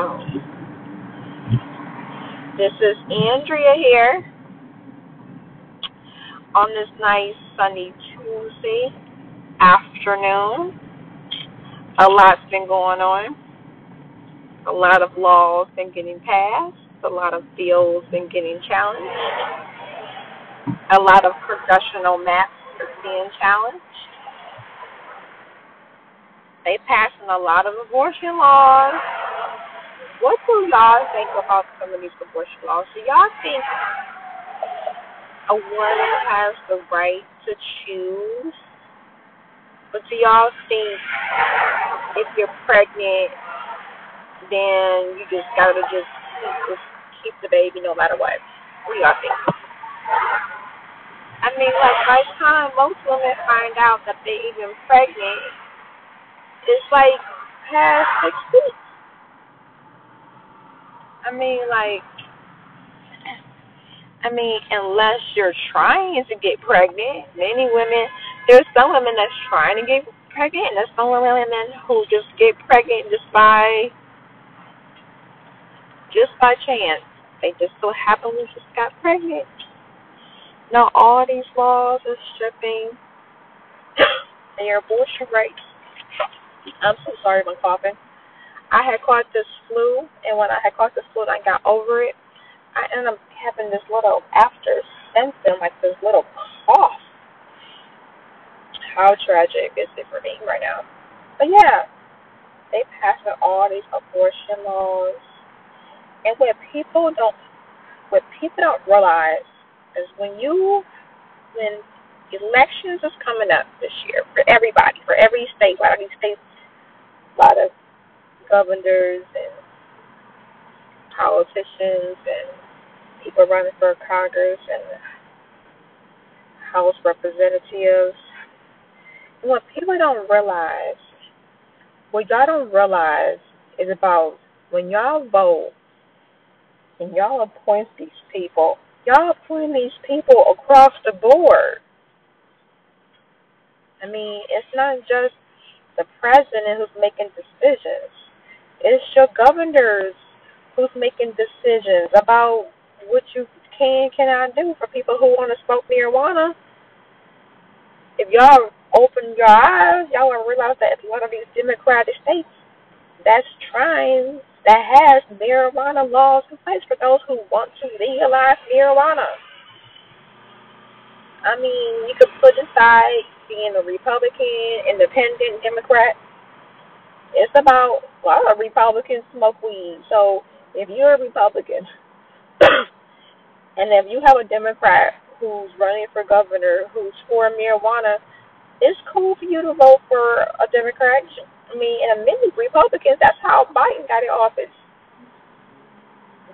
Oh. This is Andrea here on this nice sunny Tuesday afternoon. A lot's been going on. A lot of laws been getting passed. A lot of bills been getting challenged. A lot of congressional maps are being challenged. They passing a lot of abortion laws. What do y'all think about some of these abortion laws? Do y'all think a woman has the right to choose? But do y'all think if you're pregnant, then you just gotta just keep, keep the baby no matter what? What do y'all think? I mean, like by the time most women find out that they even pregnant, it's like past six weeks. I mean, like, I mean, unless you're trying to get pregnant, many women, there's some women that's trying to get pregnant, and there's some women who just get pregnant just by, just by chance. They just so happen to just got pregnant. Now, all these laws are stripping their abortion rights I'm so sorry I'm coughing. I had caught this flu, and when I had caught this flu and I got over it, I ended up having this little after symptom, like this little cough. How tragic is it for me right now? But yeah, they passed all these abortion laws, and what people don't, what people don't realize is when you, when elections is coming up this year for everybody, for every state, a lot of these states a lot of governors and politicians and people running for Congress and House representatives. what people don't realize, what y'all don't realize is about when y'all vote and y'all appoint these people, y'all appoint these people across the board. I mean, it's not just the president who's making decisions. It's your governors who's making decisions about what you can cannot do for people who want to smoke marijuana. If y'all open your eyes, y'all will realize that lot of these democratic states that's trying that has marijuana laws in place for those who want to legalize marijuana. I mean, you could put aside being a Republican, independent, Democrat. It's about a lot Republicans smoke weed. So if you're a Republican and if you have a Democrat who's running for governor who's for marijuana, it's cool for you to vote for a Democrat. I mean, and many Republicans, that's how Biden got in office.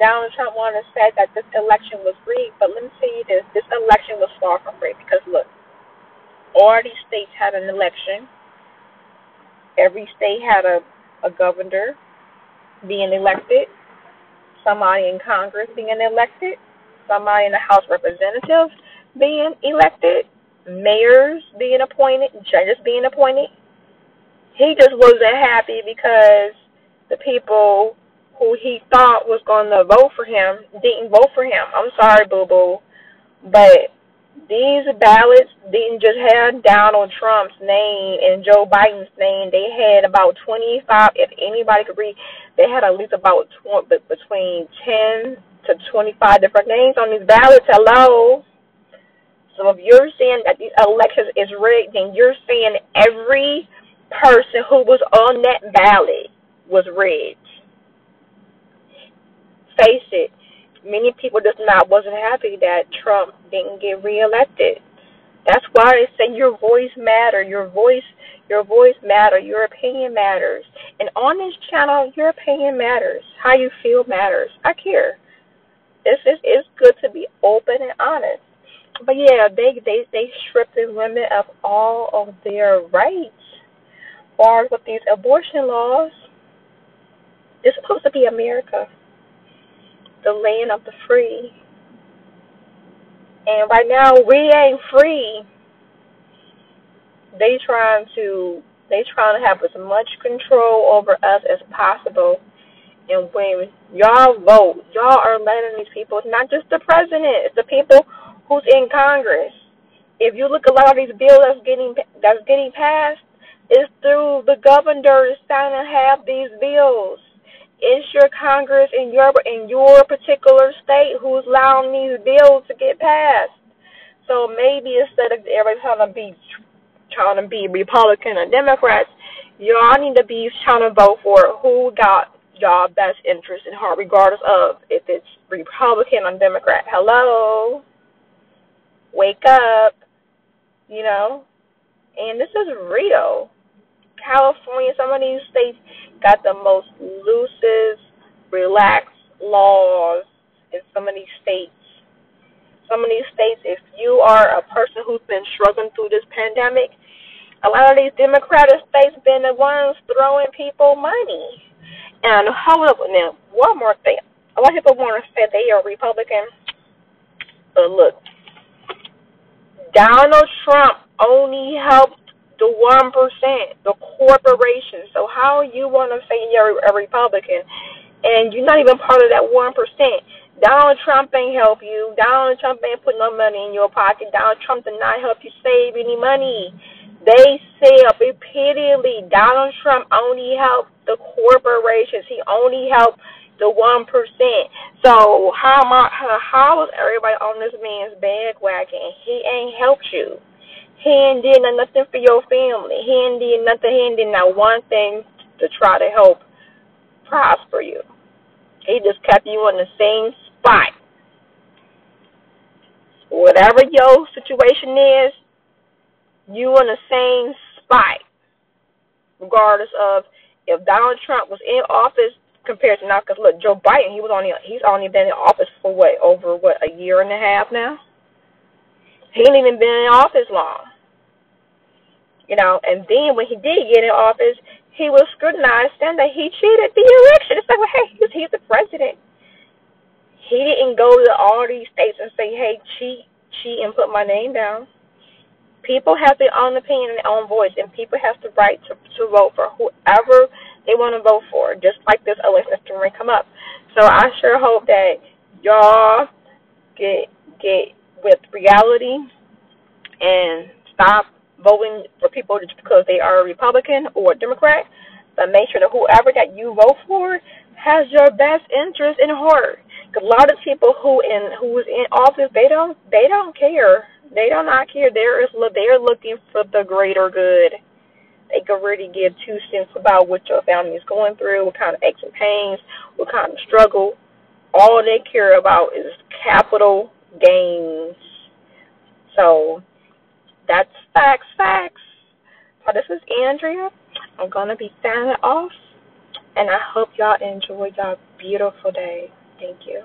Donald Trump wanted to say that this election was rigged, but let me tell you this: this election was far from rigged because look, all these states had an election. Every state had a, a governor being elected, somebody in Congress being elected, somebody in the House of Representatives being elected, mayors being appointed, judges being appointed. He just wasn't happy because the people who he thought was going to vote for him didn't vote for him. I'm sorry, boo boo, but these ballots didn't just have Donald Trump's name and Joe Biden's name. They had about 25, if anybody could read, they had at least about 20, between 10 to 25 different names on these ballots. Hello. So if you're saying that these elections is rigged, then you're saying every person who was on that ballot was rigged. Face it many people just not wasn't happy that Trump didn't get reelected. That's why they say your voice matter, your voice your voice matter, your opinion matters. And on this channel, your opinion matters. How you feel matters. I care. This is it's good to be open and honest. But yeah, they they they stripped the women of all of their rights. Or with these abortion laws, it's supposed to be America the land of the free. And right now we ain't free. They trying to they trying to have as much control over us as possible. And when y'all vote, y'all are letting these people, it's not just the president, it's the people who's in Congress. If you look at a lot of these bills that's getting that's getting passed, it's through the governors trying to have these bills. It's your Congress in your in your particular state who's allowing these bills to get passed. So maybe instead of everybody trying to be trying to be Republican or Democrats, y'all need to be trying to vote for who got y'all best interest in heart, regardless of if it's Republican or Democrat. Hello, wake up, you know. And this is real. California, some of these states got the most loosest, relaxed laws in some of these states. Some of these states, if you are a person who's been struggling through this pandemic, a lot of these Democratic states been the ones throwing people money. And however, now one more thing, a lot of people want to say they are Republican, but look, Donald Trump only helped the one percent, the corporations. So how you want to say you're a Republican, and you're not even part of that one percent? Donald Trump ain't help you. Donald Trump ain't put no money in your pocket. Donald Trump did not help you save any money. They said repeatedly Donald Trump only helped the corporations. He only helped the one percent. So how am I, how is everybody on this man's bandwagon? He ain't helped you. He ain't did nothing for your family. He ain't did nothing. He ain't did not one thing to try to help prosper you. He just kept you in the same spot. Whatever your situation is, you in the same spot, regardless of if Donald Trump was in office compared to now. Because look, Joe Biden, he was only he's only been in office for what over what a year and a half now. He ain't even been in office long. You know, and then when he did get in office, he was scrutinized saying that he cheated the election. It's like, well, hey, he's, he's the president. He didn't go to all these states and say, hey, cheat, cheat, and put my name down people have their own opinion and their own voice, and people have the right to, to vote for whoever they want to vote for, just like this election may come up. So I sure hope that y'all get get with reality and stop voting for people just because they are a Republican or a Democrat, but make sure that whoever that you vote for has your best interest in heart. Because a lot of people who in who's in office, they don't they don't care they do not care. They're they're looking for the greater good. They can really give two cents about what your family is going through, what kind of aches and pains, what kind of struggle. All they care about is capital gains. So that's facts, facts. So this is Andrea. I'm gonna be signing off, and I hope y'all enjoy y'all beautiful day. Thank you.